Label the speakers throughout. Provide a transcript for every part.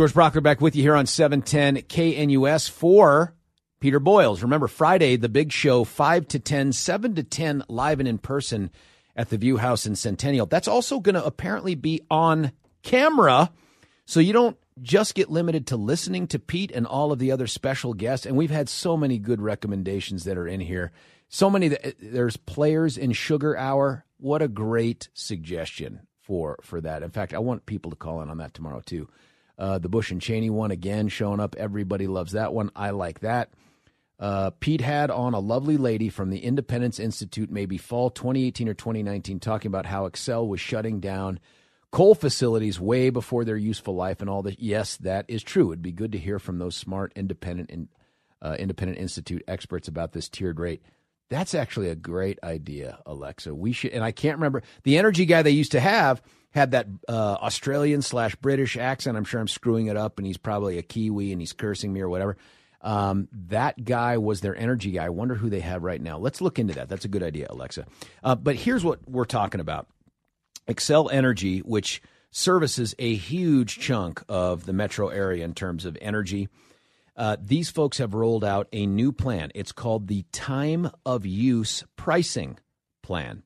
Speaker 1: George Brauchler back with you here on 710 KNUS for Peter Boyles. Remember, Friday, the big show, 5 to 10, 7 to 10, live and in person at the View House in Centennial. That's also going to apparently be on camera, so you don't just get limited to listening to Pete and all of the other special guests. And we've had so many good recommendations that are in here. So many that eh, there's players in Sugar Hour. What a great suggestion for for that. In fact, I want people to call in on that tomorrow too. Uh, the Bush and Cheney one again showing up. Everybody loves that one. I like that. Uh, Pete had on a lovely lady from the Independence Institute, maybe fall 2018 or 2019, talking about how Xcel was shutting down coal facilities way before their useful life and all that. Yes, that is true. It'd be good to hear from those smart independent uh, Independent Institute experts about this tiered rate. That's actually a great idea, Alexa. We should, and I can't remember the energy guy they used to have had that uh, Australian slash British accent. I'm sure I'm screwing it up, and he's probably a Kiwi and he's cursing me or whatever. Um, that guy was their energy guy. I wonder who they have right now. Let's look into that. That's a good idea, Alexa. Uh, but here's what we're talking about Xcel Energy, which services a huge chunk of the metro area in terms of energy. Uh, these folks have rolled out a new plan. It's called the Time of Use Pricing Plan.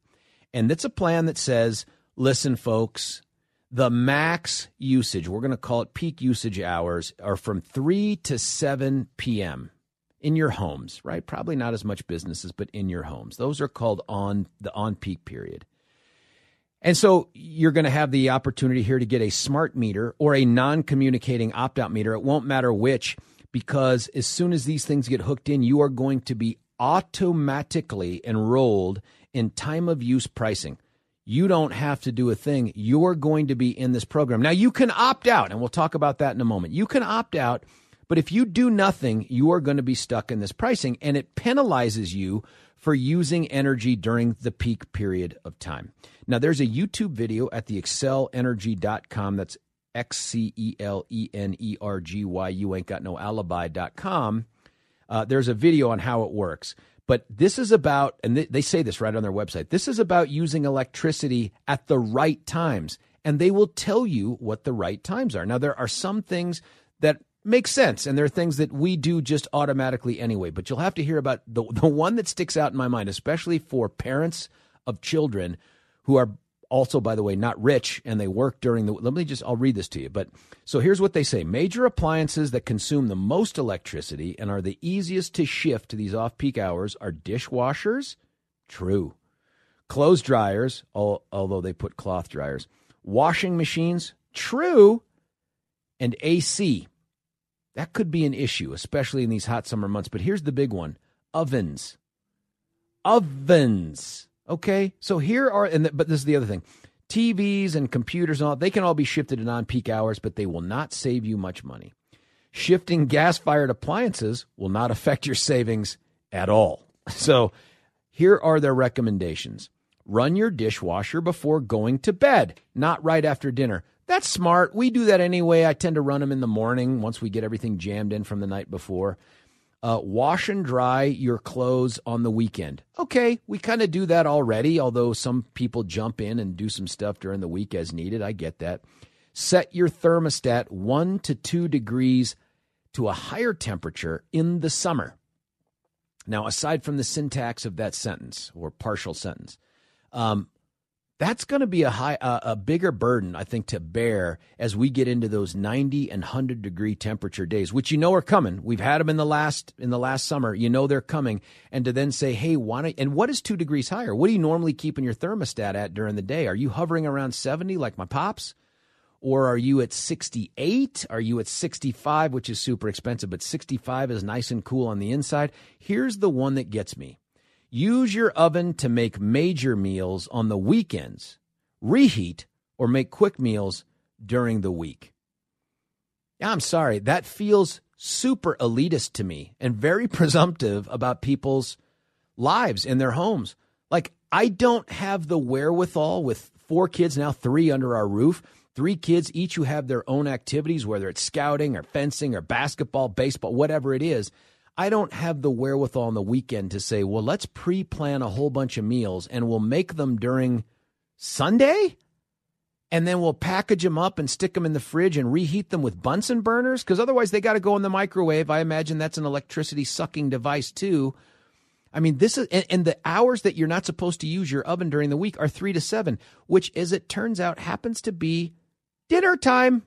Speaker 1: And it's a plan that says listen, folks, the max usage, we're going to call it peak usage hours, are from 3 to 7 p.m. in your homes, right? Probably not as much businesses, but in your homes. Those are called on the on peak period. And so you're going to have the opportunity here to get a smart meter or a non communicating opt out meter. It won't matter which, because as soon as these things get hooked in, you are going to be automatically enrolled in time of use pricing. You don't have to do a thing. You're going to be in this program. Now, you can opt out, and we'll talk about that in a moment. You can opt out, but if you do nothing, you are going to be stuck in this pricing, and it penalizes you for using energy during the peak period of time. Now, there's a YouTube video at the xcelenergy.com. That's X C E L E N E R G Y. You ain't got no alibi.com. Uh, there's a video on how it works. But this is about, and they, they say this right on their website this is about using electricity at the right times. And they will tell you what the right times are. Now, there are some things that make sense, and there are things that we do just automatically anyway. But you'll have to hear about the, the one that sticks out in my mind, especially for parents of children who are also, by the way, not rich and they work during the. Let me just, I'll read this to you. But so here's what they say Major appliances that consume the most electricity and are the easiest to shift to these off peak hours are dishwashers. True. Clothes dryers, although they put cloth dryers. Washing machines. True. And AC. That could be an issue, especially in these hot summer months. But here's the big one ovens. Ovens. Okay, so here are, and the, but this is the other thing: TVs and computers and all they can all be shifted to non-peak hours, but they will not save you much money. Shifting gas-fired appliances will not affect your savings at all. So, here are their recommendations: run your dishwasher before going to bed, not right after dinner. That's smart. We do that anyway. I tend to run them in the morning once we get everything jammed in from the night before. Uh, wash and dry your clothes on the weekend. Okay, we kind of do that already, although some people jump in and do some stuff during the week as needed. I get that. Set your thermostat one to two degrees to a higher temperature in the summer. Now, aside from the syntax of that sentence or partial sentence, um, that's going to be a high a bigger burden i think to bear as we get into those 90 and 100 degree temperature days which you know are coming. We've had them in the last in the last summer. You know they're coming. And to then say hey why not and what is 2 degrees higher? What are you normally keeping your thermostat at during the day? Are you hovering around 70 like my pops? Or are you at 68 are you at 65 which is super expensive but 65 is nice and cool on the inside? Here's the one that gets me Use your oven to make major meals on the weekends. Reheat or make quick meals during the week. I'm sorry, that feels super elitist to me and very presumptive about people's lives in their homes. Like, I don't have the wherewithal with four kids, now three under our roof, three kids, each who have their own activities, whether it's scouting or fencing or basketball, baseball, whatever it is. I don't have the wherewithal on the weekend to say, well, let's pre plan a whole bunch of meals and we'll make them during Sunday and then we'll package them up and stick them in the fridge and reheat them with Bunsen burners because otherwise they got to go in the microwave. I imagine that's an electricity sucking device too. I mean, this is, and, and, the hours that you're not supposed to use your oven during the week are three to seven, which, as it turns out, happens to be dinner time.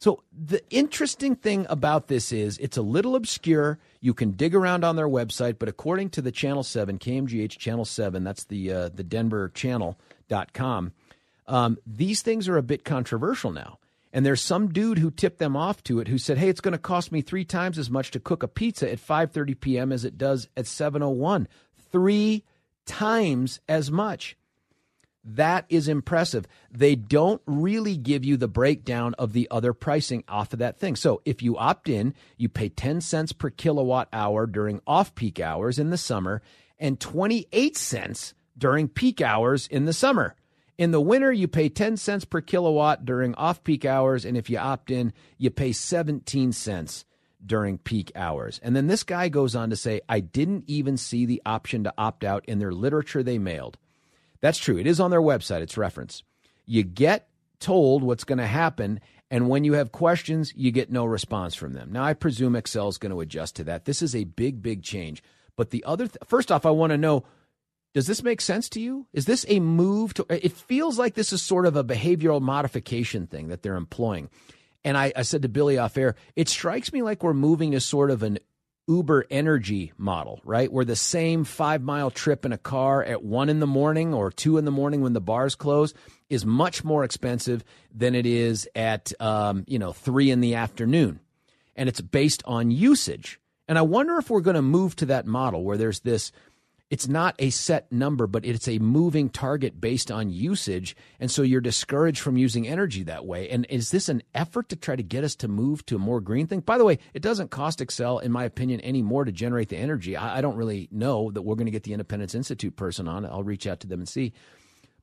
Speaker 1: So the interesting thing about this is it's a little obscure. You can dig around on their website, but according to the Channel 7, KMGH Channel 7, that's the uh, the Denver channel.com, um, these things are a bit controversial now. And there's some dude who tipped them off to it who said, "Hey, it's going to cost me 3 times as much to cook a pizza at 5:30 p.m. as it does at 7:01. 3 times as much." That is impressive. They don't really give you the breakdown of the other pricing off of that thing. So if you opt in, you pay 10 cents per kilowatt hour during off peak hours in the summer and 28 cents during peak hours in the summer. In the winter, you pay 10 cents per kilowatt during off peak hours. And if you opt in, you pay 17 cents during peak hours. And then this guy goes on to say, I didn't even see the option to opt out in their literature they mailed. That's true. It is on their website, it's reference. You get told what's going to happen, and when you have questions, you get no response from them. Now, I presume Xcel is going to adjust to that. This is a big, big change. But the other, th- first off, I want to know does this make sense to you? Is this a move to, it feels like this is sort of a behavioral modification thing that they're employing. And I, I said to Billy off air, it strikes me like we're moving to sort of an Uber energy model, right? Where the same five mile trip in a car at one in the morning or two in the morning when the bars close is much more expensive than it is at, um, you know, three in the afternoon. And it's based on usage. And I wonder if we're going to move to that model where there's this it's not a set number, but it's a moving target based on usage. And so you're discouraged from using energy that way. And is this an effort to try to get us to move to a more green thing? By the way, it doesn't cost Xcel, in my opinion, any more to generate the energy. I, I don't really know that we're going to get the Independence Institute person on. I'll reach out to them and see.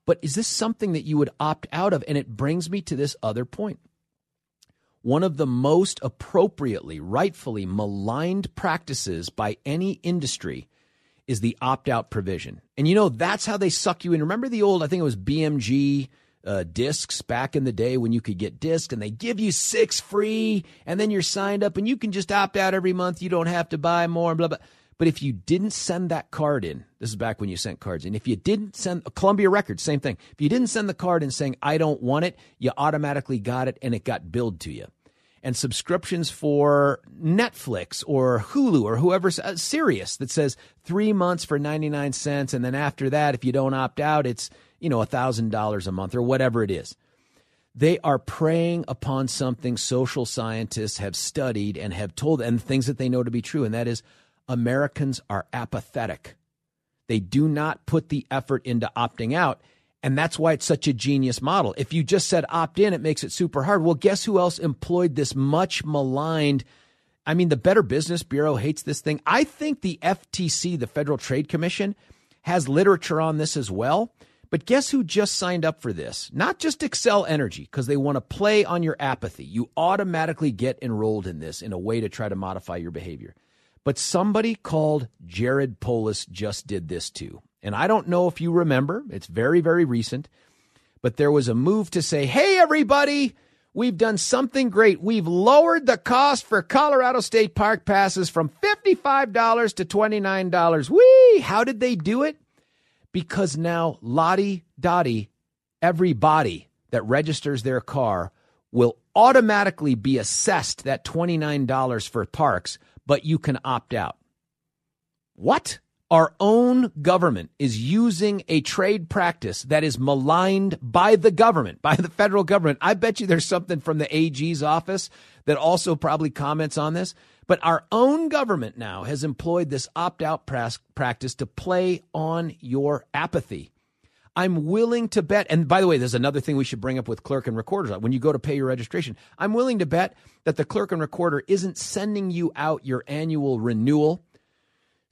Speaker 1: But is this something that you would opt out of? And it brings me to this other point. One of the most appropriately, rightfully maligned practices by any industry is the opt out provision. And you know, that's how they suck you in. Remember the old, I think it was BMG uh, discs back in the day when you could get discs and they give you six free and then you're signed up and you can just opt out every month. You don't have to buy more, and blah, blah. But if you didn't send that card in, this is back when you sent cards in. If you didn't send Columbia Records, same thing. If you didn't send the card in saying, I don't want it, you automatically got it and it got billed to you and subscriptions for Netflix or Hulu or whoever's uh, Sirius that says three months for 99 cents. And then after that, if you don't opt out, it's, you know, $1,000 a month or whatever it is. They are preying upon something social scientists have studied and have told, and things that they know to be true, and that is Americans are apathetic. They do not put the effort into opting out. And that's why it's such a genius model. If you just said opt in, it makes it super hard. Well, guess who else employed this much maligned? I mean, the Better Business Bureau hates this thing. I think the FTC, the Federal Trade Commission, has literature on this as well. But guess who just signed up for this? Not just Xcel Energy, because they want to play on your apathy. You automatically get enrolled in this in a way to try to modify your behavior. But somebody called Jared Polis just did this too. And I don't know if you remember, it's very, very recent, but there was a move to say, hey, everybody, we've done something great. We've lowered the cost for Colorado State Park passes from $55 to $29. Whee! How did they do it? Because now Lottie Dottie, everybody that registers their car will automatically be assessed that $29 for parks, but you can opt out. What? Our own government is using a trade practice that is maligned by the government, by the federal government. I bet you there's something from the AG's office that also probably comments on this. But our own government now has employed this opt out practice to play on your apathy. I'm willing to bet. And by the way, there's another thing we should bring up with clerk and recorders. When you go to pay your registration, I'm willing to bet that the clerk and recorder isn't sending you out your annual renewal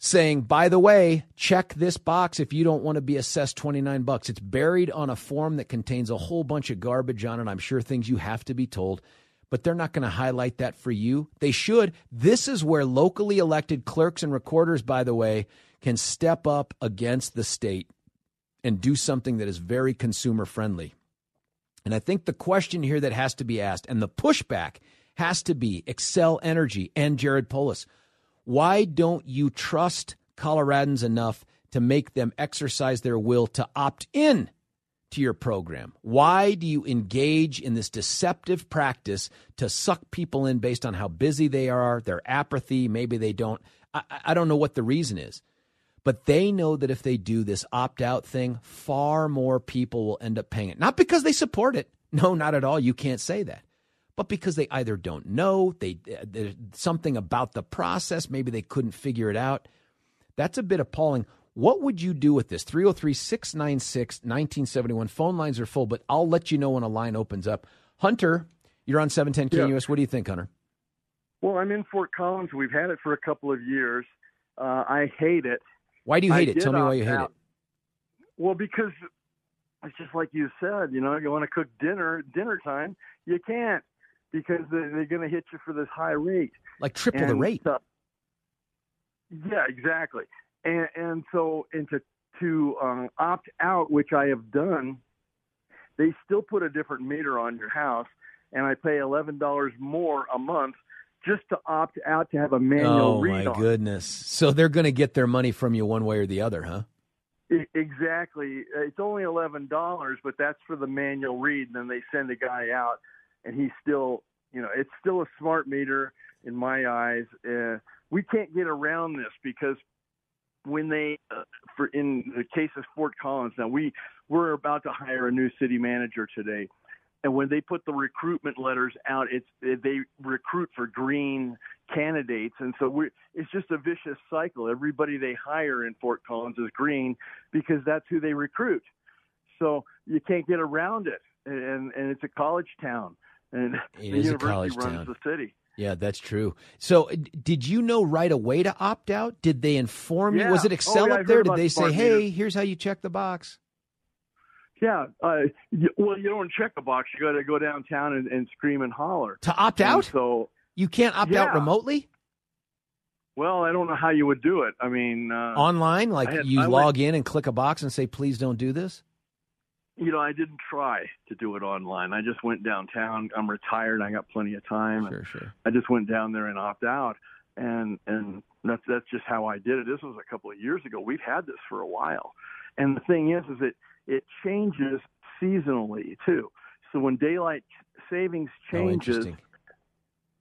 Speaker 1: saying, by the way, check this box if you don't want to be assessed 29 bucks. It's buried on a form that contains a whole bunch of garbage on it. I'm sure things you have to be told, but they're not going to highlight that for you. They should. This is where locally elected clerks and recorders, by the way, can step up against the state and do something that is very consumer friendly. And I think the question here that has to be asked and the pushback has to be Xcel Energy and Jared Polis why don't you trust Coloradans enough to make them exercise their will to opt in to your program? Why do you engage in this deceptive practice to suck people in based on how busy they are, their apathy? Maybe they don't. I, I don't know what the reason is. But they know that if they do this opt out thing, far more people will end up paying it. Not because they support it. No, not at all. You can't say that but because they either don't know, they there's something about the process, maybe they couldn't figure it out. That's a bit appalling. What would you do with this? 303 696 1971. Phone lines are full, but I'll let you know when a line opens up. Hunter, you're on 710 KNUS. Yeah. What do you think, Hunter?
Speaker 2: Well, I'm in Fort Collins. We've had it for a couple of years. Uh, I hate it.
Speaker 1: Why do you hate I it? Tell me why you hate out. it.
Speaker 2: Well, because it's just like you said. You know, you want to cook dinner dinner time, you can't because they're going to hit you for this high rate,
Speaker 1: like triple and, the rate.
Speaker 2: Yeah, exactly. And, and so, and to to uh, opt out, which I have done, they still put a different meter on your house, and I pay eleven dollars more a month just to opt out to have a manual
Speaker 1: oh,
Speaker 2: read.
Speaker 1: Oh my goodness! So they're going to get their money from you one way or the other, huh?
Speaker 2: Exactly. It's only eleven dollars, but that's for the manual read, and then they send a guy out and he's still, you know, it's still a smart meter in my eyes. Uh, we can't get around this because when they, uh, for in the case of Fort Collins, now we we're about to hire a new city manager today, and when they put the recruitment letters out, it's they recruit for green candidates, and so we it's just a vicious cycle. Everybody they hire in Fort Collins is green because that's who they recruit. So you can't get around it, and and it's a college town and
Speaker 1: it the
Speaker 2: university
Speaker 1: runs
Speaker 2: town. the city.
Speaker 1: Yeah, that's true. So, did you know right away to opt out? Did they inform
Speaker 2: yeah.
Speaker 1: you? Was it Xcel
Speaker 2: oh, yeah,
Speaker 1: up there? Did they
Speaker 2: say,
Speaker 1: "Hey, here's how you check the box"?
Speaker 2: Yeah. Uh, you, well, you don't check the box. You got to go downtown and, and, scream and holler
Speaker 1: to opt out.
Speaker 2: And so
Speaker 1: you can't opt
Speaker 2: yeah.
Speaker 1: out remotely.
Speaker 2: Well, I don't know how you would do it. I mean, uh,
Speaker 1: online, like
Speaker 2: had,
Speaker 1: you
Speaker 2: I
Speaker 1: log
Speaker 2: went,
Speaker 1: in and click a box and say, "Please don't do this."
Speaker 2: You know, I didn't try to do it online. I just went downtown. I'm retired. I got plenty of time.
Speaker 1: Sure, sure.
Speaker 2: I just went down there and opt out, and and that's that's just how I did it. This was a couple of years ago. We've had this for a while, and the thing is, is it it changes seasonally too. So when daylight savings
Speaker 1: oh,
Speaker 2: changes,
Speaker 1: oh,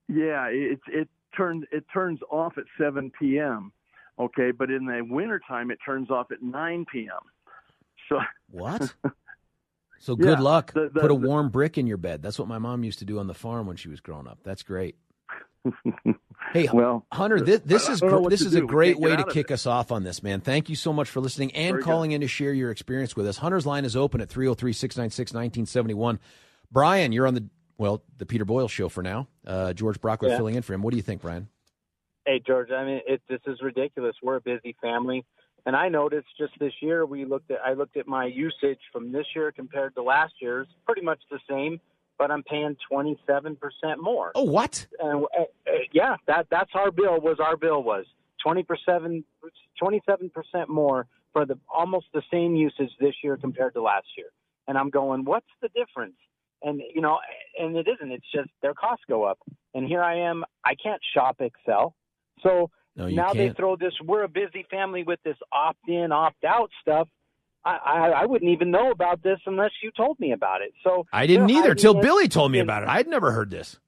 Speaker 2: yeah, it it turns it turns off at 7 p.m. Okay, but in the wintertime it turns off at 9 p.m. So
Speaker 1: what? So good
Speaker 2: yeah,
Speaker 1: luck.
Speaker 2: The, the,
Speaker 1: Put a warm brick in your bed. That's what my mom used to do on the farm when she was growing up. That's great. hey,
Speaker 2: well,
Speaker 1: Hunter, this, this is this is
Speaker 2: do.
Speaker 1: a great way to
Speaker 2: kick
Speaker 1: it. us off on this, man. Thank you so much for listening and
Speaker 2: Very
Speaker 1: calling
Speaker 2: good.
Speaker 1: in to share your experience with us. Hunter's line is open at 303-696-1971. Brian, you're on the well, the Peter Boyle show for now. Uh, George Brauchler
Speaker 3: yeah.
Speaker 1: filling in for him. What do you think, Brian?
Speaker 3: Hey, George. I mean, it, this is ridiculous. We're a busy family. And I noticed just this year we looked at I looked at my usage from this year compared to last year's, pretty much the same, but I'm paying 27% more.
Speaker 1: Oh, what?
Speaker 3: And uh, uh, yeah, that that's our bill was our bill was 27 27% more for the almost the same usage this year compared to last year. And I'm going, what's the difference? And you know, and it isn't. It's just their costs go up. And here I am. I can't shop Xcel. So
Speaker 1: no,
Speaker 3: now
Speaker 1: can't.
Speaker 3: they throw this. We're a busy family with this opt-in, opt-out stuff. I, I, I wouldn't even know about this unless you told me about it. So
Speaker 1: I didn't either till Billy told me about it. I'd never heard this.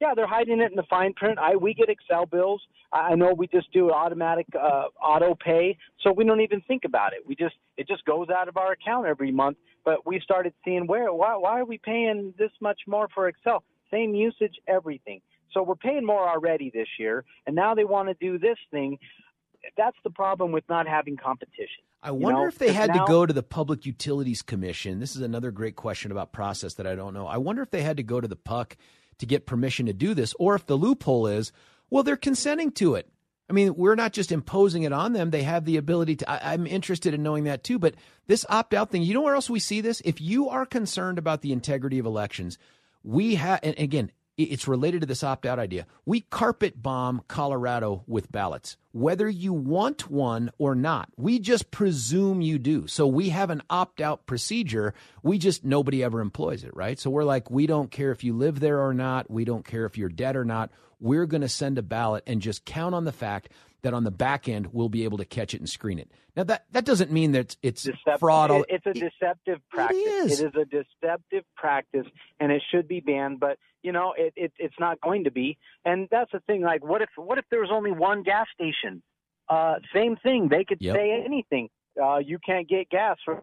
Speaker 3: Yeah, they're hiding it in the fine print. I we get Xcel bills. I I know we just do automatic uh, auto pay, so we don't even think about it. We just it just goes out of our account every month. But we started seeing where why why are we paying this much more for Xcel? Same usage, everything. So we're paying more already this year, and now they want to do this thing. That's the problem with not having competition.
Speaker 1: I wonder
Speaker 3: know,
Speaker 1: if they had
Speaker 3: now-
Speaker 1: to go to the Public Utilities Commission. This is another great question about process that I don't know. I wonder if they had to go to the PUC to get permission to do this, or if the loophole is, well, they're consenting to it. I mean, we're not just imposing it on them. They have the ability to. I, I'm interested in knowing that too. But this opt out thing, you know where else we see this? If you are concerned about the integrity of elections, we have, and again, it's related to this opt out idea. We carpet bomb Colorado with ballots, whether you want one or not. We just presume you do. So we have an opt out procedure. We just, nobody ever employs it, right? So we're like, we don't care if you live there or not. We don't care if you're dead or not. We're going to send a ballot and just count on the fact that on the back end, we'll be able to catch it and screen it. Now, that, that doesn't mean that it's
Speaker 3: Deceptive.
Speaker 1: fraud. all-
Speaker 3: It- It's a deceptive practice.
Speaker 1: is.
Speaker 3: It is a deceptive practice, and it should be banned. But you know, it, it it's not going to be. And that's the thing. Like, what if what if there was only one gas station? Uh, same thing. They could
Speaker 1: Yep.
Speaker 3: say anything. Uh, you can't get gas from.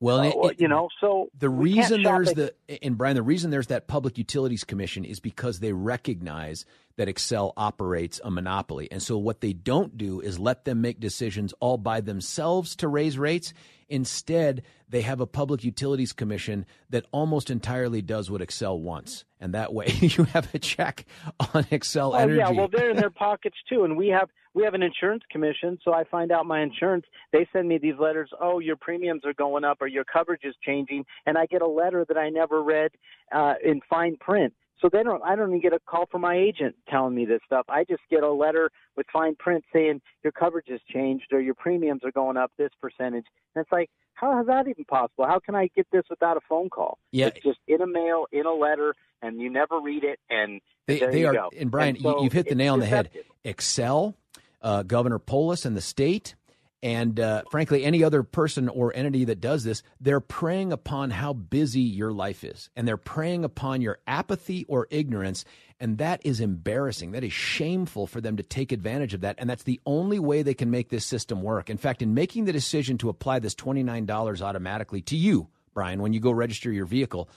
Speaker 1: well,
Speaker 3: uh,
Speaker 1: it- it-
Speaker 3: you know, so
Speaker 1: the reason there's
Speaker 3: it-
Speaker 1: the and Brian, the reason there's that Public Utilities Commission is because they recognize that Xcel operates a monopoly, and so what they don't do is let them make decisions all by themselves to raise rates. Instead, they have a Public Utilities Commission that almost entirely does what Xcel wants, and that way you have a check on Xcel
Speaker 3: Oh
Speaker 1: Energy.
Speaker 3: yeah, well they're in their pockets too, and we have we have an insurance commission. So I find out my insurance. They send me these letters. Oh, your premiums are going up, or your coverage is changing, and I get a letter that I never read uh, in fine print. So they don't. I don't even get a call from my agent telling me this stuff. I just get a letter with fine print saying your coverage has changed or your premiums are going up this percentage. And it's like, how is that even possible? How can I get this without a phone call?
Speaker 1: Yeah.
Speaker 3: It's just in a mail, in a letter, and you never read it. And
Speaker 1: They,
Speaker 3: there
Speaker 1: they
Speaker 3: you
Speaker 1: are,
Speaker 3: go.
Speaker 1: and Brian,
Speaker 3: And so
Speaker 1: you, you've hit the nail on the head. Xcel, uh, Governor Polis and the state, and uh, frankly, any other person or entity that does this, they're preying upon how busy your life is, and they're preying upon your apathy or ignorance, and that is embarrassing. That is shameful for them to take advantage of that, and that's the only way they can make this system work. In fact, in making the decision to apply this twenty nine dollars automatically to you, Brian, when you go register your vehicle,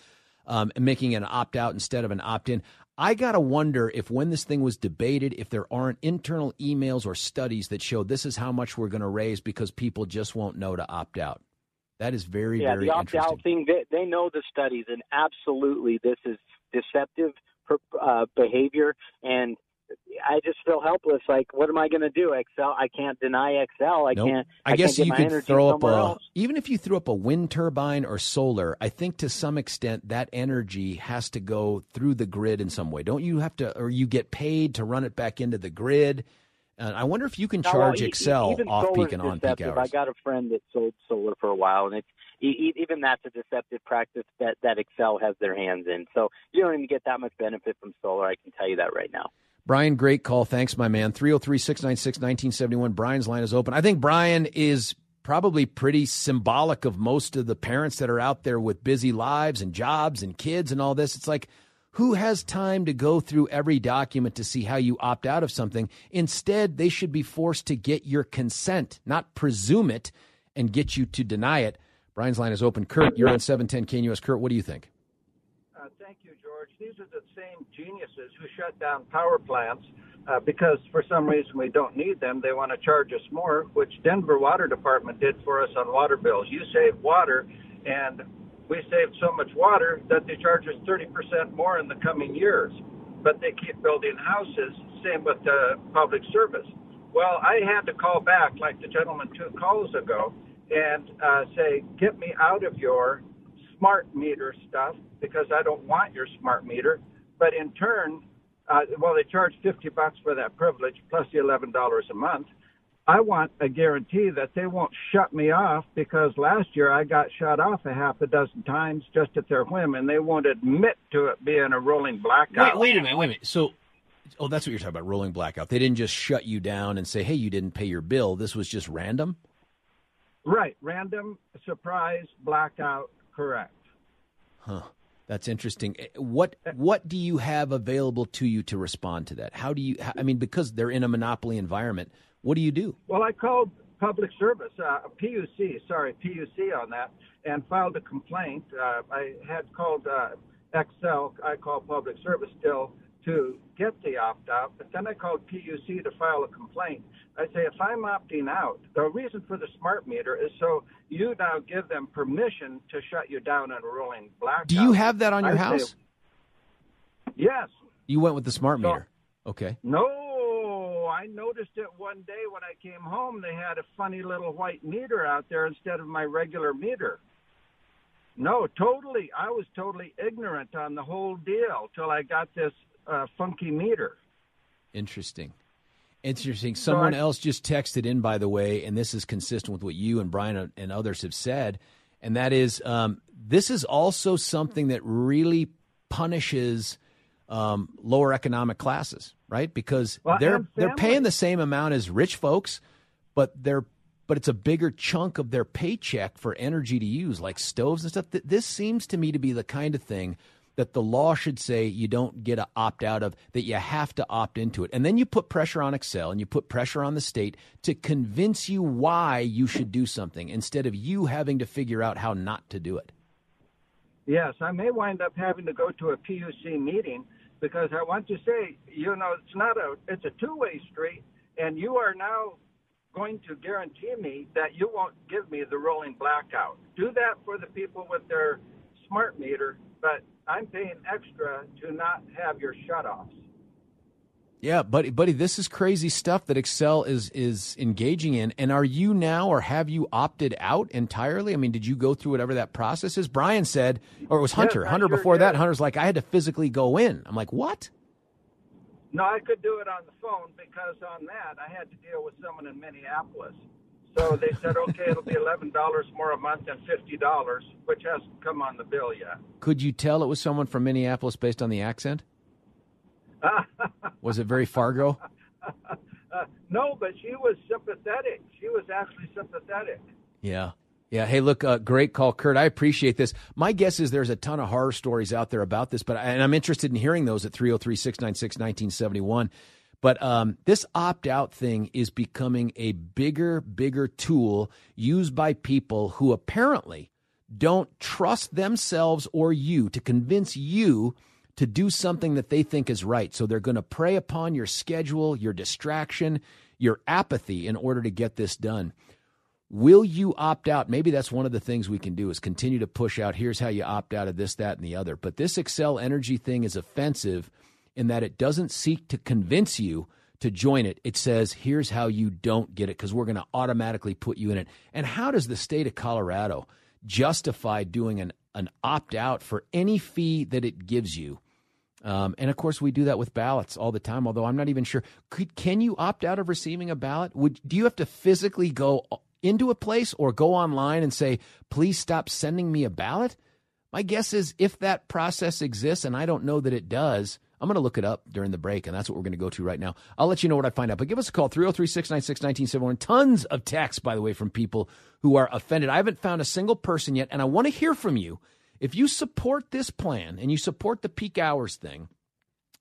Speaker 1: um, making an opt out instead of an opt in. I got to wonder if when this thing was debated, if there aren't internal emails or studies that show this is how much we're going to raise because people just won't know to opt out. That is very,
Speaker 3: yeah,
Speaker 1: very
Speaker 3: the opt out thing. They, they know the studies, and absolutely, this is deceptive uh, behavior. And I just feel helpless. Like, what am I going to do? Xcel? I can't deny Xcel. I
Speaker 1: Nope.
Speaker 3: can't.
Speaker 1: I guess
Speaker 3: can't
Speaker 1: you could throw up a
Speaker 3: else.
Speaker 1: even if you threw up a wind turbine or solar. I think to some extent that energy has to go through the grid in some way. Don't you have to, or you get paid to run it back into the grid? Uh, I wonder if you can
Speaker 3: No, well,
Speaker 1: charge
Speaker 3: e- e- Xcel
Speaker 1: off peak and on peak
Speaker 3: hours. I got a friend that sold solar for a while, and it's even that's a deceptive practice that that Xcel has their hands in. So you don't even get that much benefit from solar. I can tell you that right now.
Speaker 1: Brian, great call. Thanks, my man. 303 696 1971. Brian's line is open. I think Brian is probably pretty symbolic of most of the parents that are out there with busy lives and jobs and kids and all this. It's like, who has time to go through every document to see how you opt out of something? Instead, they should be forced to get your consent, not presume it and get you to deny it. Brian's line is open. Kurt, you're on 710 KNUS. Kurt, what do you think?
Speaker 4: Uh, thank you, George. These are the same geniuses who shut down power plants uh, because for some reason we don't need them. They want to charge us more, which Denver Water Department did for us on water bills. You save water, and we saved so much water that they charge us 30% more in the coming years. But they keep building houses. Same with uh, public service. Well, I had to call back, like the gentleman two calls ago, and uh, say, get me out of your smart meter stuff because I don't want your smart meter. But in turn, uh, well, they charge 50 bucks for that privilege plus the $11 a month. I want a guarantee that they won't shut me off because last year I got shut off a half a dozen times just at their whim, and they won't admit to it being a rolling blackout.
Speaker 1: Wait, wait a minute, wait a minute. So, oh, that's what you're talking about, rolling blackout. They didn't just shut you down and say, "Hey, you didn't pay your bill." This was just random.
Speaker 4: Right, random, surprise, blackout, correct.
Speaker 1: Huh. That's interesting. Eh, What what do you have available to you to respond to that? How do you? I mean, because they're in a monopoly environment, what do you do?
Speaker 4: Well, I called public service, uh, PUC, sorry, PUC on that, and filed a complaint. Uh, I had called uh, Xcel, I call public service still, to get the opt out, but then I called PUC to file a complaint. I say, if I'm opting out, the reason for the smart meter is so you now give them permission to shut you down on a rolling blackout.
Speaker 1: Do you have that on your
Speaker 4: I
Speaker 1: house?
Speaker 4: Say, yes.
Speaker 1: You went with the smart
Speaker 4: So-
Speaker 1: meter. Okay.
Speaker 4: No, I noticed it one day when I came home. They had a funny little white meter out there instead of my regular meter. No, totally. I was totally ignorant on the whole deal till I got this uh, funky meter.
Speaker 1: Interesting. Interesting. Someone
Speaker 4: I-
Speaker 1: else just texted in, by the way, and this is consistent with what you and Brian and others have said, and that is um, this is also something that really punishes um, lower economic classes, right? Because
Speaker 4: Well,
Speaker 1: they're they're paying the same amount as rich folks, but they're but it's a bigger chunk of their paycheck for energy to use, like stoves and stuff. This seems to me to be the kind of thing that the law should say you don't get to opt out of, that you have to opt into it. And then you put pressure on Xcel and you put pressure on the state to convince you why you should do something instead of you having to figure out how not to do it.
Speaker 4: Yes, I may wind up having to go to a PUC meeting because I want to say, you know, it's not a it's a two-way street, and you are now going to guarantee me that you won't give me the rolling blackout. Do that for the people with their smart meter, but I'm paying extra to not have your shutoffs.
Speaker 1: Yeah, buddy, buddy, this is crazy stuff that Xcel is is engaging in. And are you now, or have you opted out entirely? I mean, did you go through whatever that process is? Brian said, or it was Hunter.
Speaker 4: I
Speaker 1: Hunter
Speaker 4: sure
Speaker 1: before that. Hunter's like, I had to physically go in. I'm like, what?
Speaker 4: No, I could do it on the phone because on that I had to deal with someone in Minneapolis. So they said, okay, it'll be eleven dollars more a month than fifty dollars, which hasn't come on the bill yet.
Speaker 1: Could you tell it was someone from Minneapolis based on the accent? Was it very Fargo?
Speaker 4: Uh, no, but she was sympathetic. She was actually sympathetic.
Speaker 1: Yeah. Yeah. Hey, look, uh, great call, Kurt. I appreciate this. My guess is there's a ton of horror stories out there about this, but and I'm interested in hearing those at 303 696 1971. But um, this opt out thing is becoming a bigger, bigger tool used by people who apparently don't trust themselves or you to convince you to do something that they think is right. So they're going to prey upon your schedule, your distraction, your apathy in order to get this done. Will you opt out? Maybe that's one of the things we can do is continue to push out. Here's how you opt out of this, that, and the other. But this Xcel energy thing is offensive in that it doesn't seek to convince you to join it. It says, here's how you don't get it because we're going to automatically put you in it. And how does the state of Colorado justify doing an, an opt out for any fee that it gives you? Um, and of course, we do that with ballots all the time. Although I'm not even sure, could, can you opt out of receiving a ballot? Would do you have to physically go into a place or go online and say, "Please stop sending me a ballot"? My guess is if that process exists, and I don't know that it does, I'm going to look it up during the break, and that's what we're going to go to right now. I'll let you know what I find out. But give us a call, 303 696 1971. Tons of texts, by the way, from people who are offended. I haven't found a single person yet, and I want to hear from you. If you support this plan and you support the peak hours thing,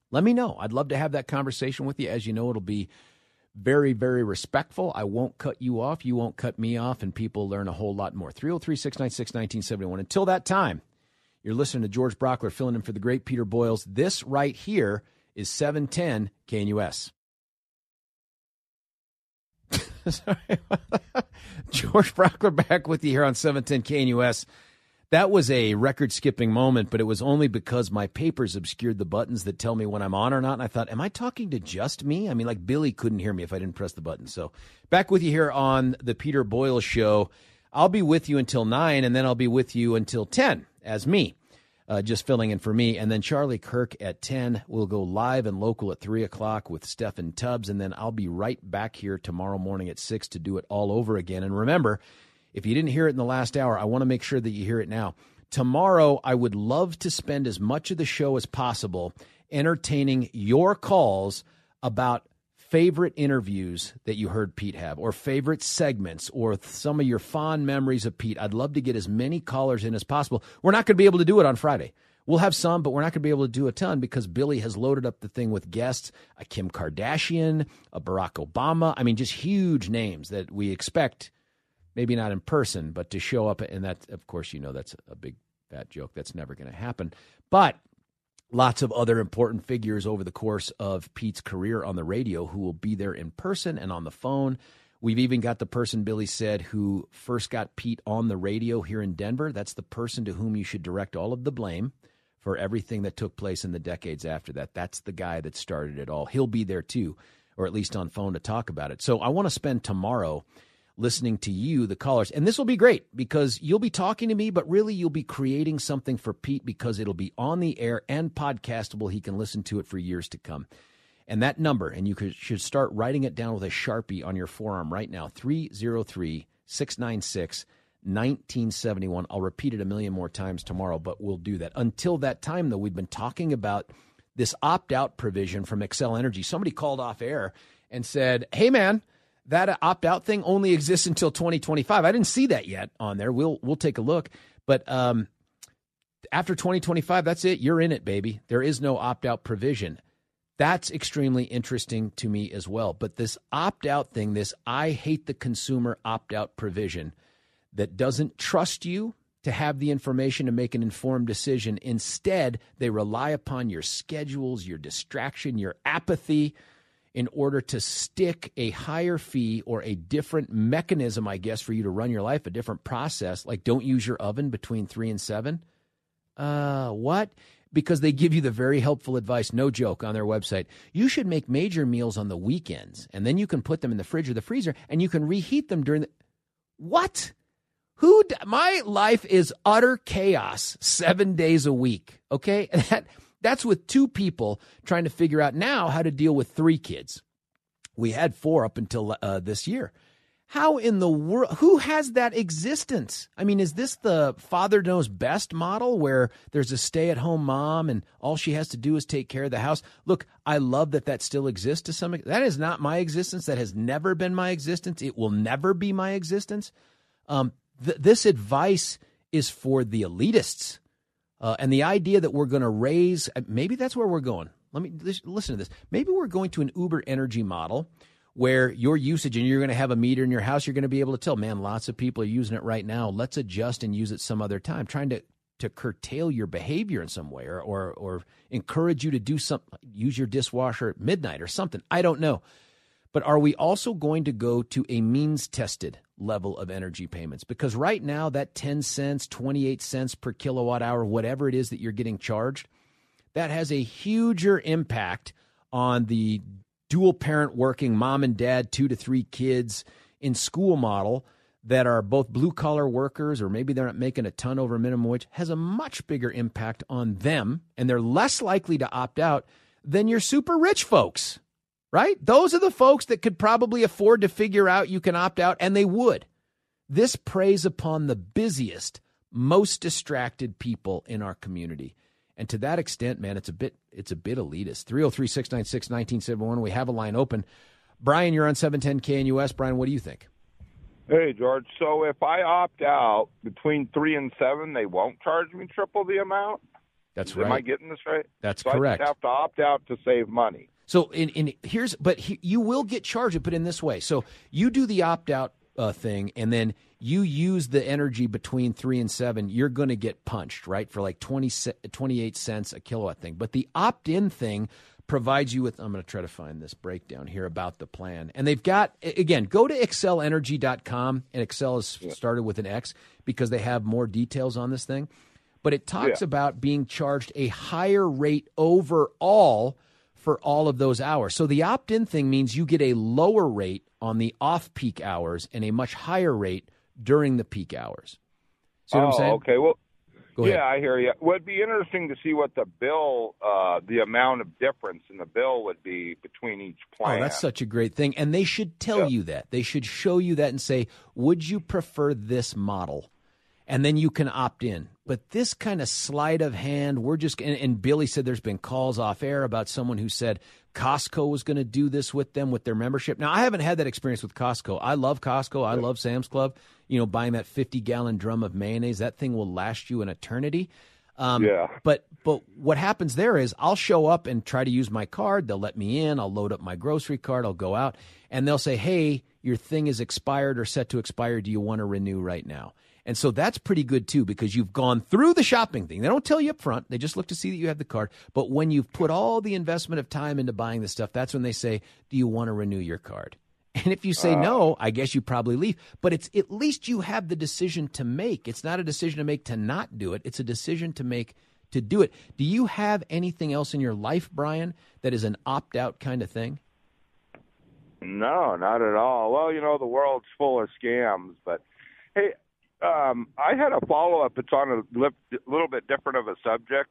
Speaker 1: let me know. I'd love to have that conversation with you. As you know, it'll be very, very respectful. I won't cut you off. You won't cut me off, and people learn a whole lot more. 303 696 1971. Until that time, you're listening to George Brauchler filling in for the great Peter Boyles. This right here is 710 KNUS. Sorry. George Brauchler back with you here on 710 KNUS. That was a record skipping moment, but it was only because my papers obscured the buttons that tell me when I'm on or not. And I thought, am I talking to just me? I mean, like Billy couldn't hear me if I didn't press the button. So back with you here on the Peter Boyle Show. I'll be with you until 9, and then I'll be with you until 10 as me, uh, just filling in for me. And then Charlie Kirk at 10. We'll go live and local at 3 o'clock with Stephen Tubbs. And then I'll be right back here tomorrow morning at 6 to do it all over again. And remember, if you didn't hear it in the last hour, I want to make sure that you hear it now. Tomorrow, I would love to spend as much of the show as possible entertaining your calls about favorite interviews that you heard Pete have, or favorite segments, or some of your fond memories of Pete. I'd love to get as many callers in as possible. We're not going to be able to do it on Friday. We'll have some, but we're not going to be able to do a ton because Billy has loaded up the thing with guests a Kim Kardashian, a Barack Obama. I mean, just huge names that we expect maybe not in person, but to show up. And that, of course, you know, that's a big fat joke. That's never going to happen. But lots of other important figures over the course of Pete's career on the radio who will be there in person and on the phone. We've even got the person Billy said who first got Pete on the radio here in Denver. That's the person to whom you should direct all of the blame for everything that took place in the decades after that. That's the guy that started it all. He'll be there too, or at least on phone to talk about it. So I want to spend tomorrow listening to you, the callers. And this will be great because you'll be talking to me, but really you'll be creating something for Pete because it'll be on the air and podcastable. He can listen to it for years to come. And that number, and you could, should start writing it down with a Sharpie on your forearm right now 303 696 1971. I'll repeat it a million more times tomorrow, but we'll do that. Until that time, though, we've been talking about this opt out provision from Xcel Energy. Somebody called off air and said, Hey, man, that opt out thing only exists until 2025. I didn't see that yet on there. We'll we'll take a look. But um, after 2025, that's it. You're in it, baby. There is no opt out provision. That's extremely interesting to me as well. But this opt out thing, this I hate the consumer opt out provision that doesn't trust you to have the information to make an informed decision. Instead, they rely upon your schedules, your distraction, your apathy in order to stick a higher fee or a different mechanism, I guess, for you to run your life, a different process, like don't use your oven between three and seven. Uh, what? Because they give you the very helpful advice, no joke, on their website. You should make major meals on the weekends, and then you can put them in the fridge or the freezer, and you can reheat them during the. What? Who? My life is utter chaos seven days a week. Okay, that that's with two people trying to figure out now how to deal with three kids. We had four up until uh, this year. How in the world? Who has that existence? I mean, is this the father knows best model where there's a stay at home mom and all she has to do is take care of the house? Look, I love that that still exists to some extent. That is not my existence. That has never been my existence. It will never be my existence. Um, th- this advice is for the elitists. Uh, and the idea that we're going to raise, uh, maybe that's where we're going. Let me listen to this. Maybe we're going to an Uber energy model where your usage and you're going to have a meter in your house. You're going to be able to tell, man, lots of people are using it right now. Let's adjust and use it some other time. Trying to to curtail your behavior in some way or, or or encourage you to do something, use your dishwasher at midnight or something. I don't know. But are we also going to go to a means tested level of energy payments? Because right now, that 10 cents, 28 cents per kilowatt hour, whatever it is that you're getting charged, that has a huger impact on the dual parent working mom and dad, two to three kids in school model that are both blue collar workers or maybe they're not making a ton over minimum wage has a much bigger impact on them and they're less likely to opt out than your super rich folks right? Those are the folks that could probably afford to figure out you can opt out, and they would. This preys upon the busiest, most distracted people in our community. And to that extent, man, it's a bit it's a bit elitist. 303-696-1971. We have a line open. Brian, you're on 710 KNUS. Brian, what do you think?
Speaker 5: Hey, George. So if I opt out between three and seven, they won't charge me triple the amount?
Speaker 1: That's
Speaker 5: Am
Speaker 1: right.
Speaker 5: Am I getting this right?
Speaker 1: That's
Speaker 5: so
Speaker 1: correct.
Speaker 5: I just have to opt out to save money.
Speaker 1: So in, in here's but he, you will get charged, but in this way. So you do the opt out uh, thing, and then you use the energy between three and seven. You're going to get punched, right, for like 20, 28 cents a kilowatt thing. But the opt in thing provides you with. I'm going to try to find this breakdown here about the plan, and they've got again. Go to XcelEnergy.com, and Xcel is yeah. started with an X because they have more details on this thing. But it talks yeah. about being charged a higher rate overall for all of those hours. So the opt in thing means you get a lower rate on the off peak hours and a much higher rate during the peak hours. See what
Speaker 5: oh,
Speaker 1: I'm saying?
Speaker 5: Okay. Well,
Speaker 1: Go
Speaker 5: yeah,
Speaker 1: ahead.
Speaker 5: I hear you. Well, it'd be interesting to see what the bill, uh, the amount of difference in the bill would be between each plan.
Speaker 1: Oh, that's such a great thing. And they should tell
Speaker 5: Yeah.
Speaker 1: you that. They should show you that and say, would you prefer this model? And then you can opt in. But this kind of sleight of hand, we're just, and, and Billy said there's been calls off air about someone who said Costco was going to do this with them with their membership. Now, I haven't had that experience with Costco. I love Costco. I love Sam's Club. You know, buying that 50 gallon drum of mayonnaise, that thing will last you an eternity. Um,
Speaker 5: Yeah.
Speaker 1: But but what happens there is I'll show up and try to use my card. They'll let me in. I'll load up my grocery card. I'll go out, and they'll say, "Hey, your thing is expired or set to expire. Do you want to renew right now?" And so that's pretty good too because you've gone through the shopping thing. They don't tell you up front. They just look to see that you have the card. But when you've put all the investment of time into buying the stuff, that's when they say, "Do you want to renew your card?" And if you say no, I guess you probably leave. But it's at least you have the decision to make. It's not a decision to make to not do it. It's a decision to make to do it. Do you have anything else in your life, Brian, that is an opt out kind of thing?
Speaker 5: No, not at all. Well, you know, the world's full of scams, but hey, um, I had a follow up. It's on a li- little bit different of a subject.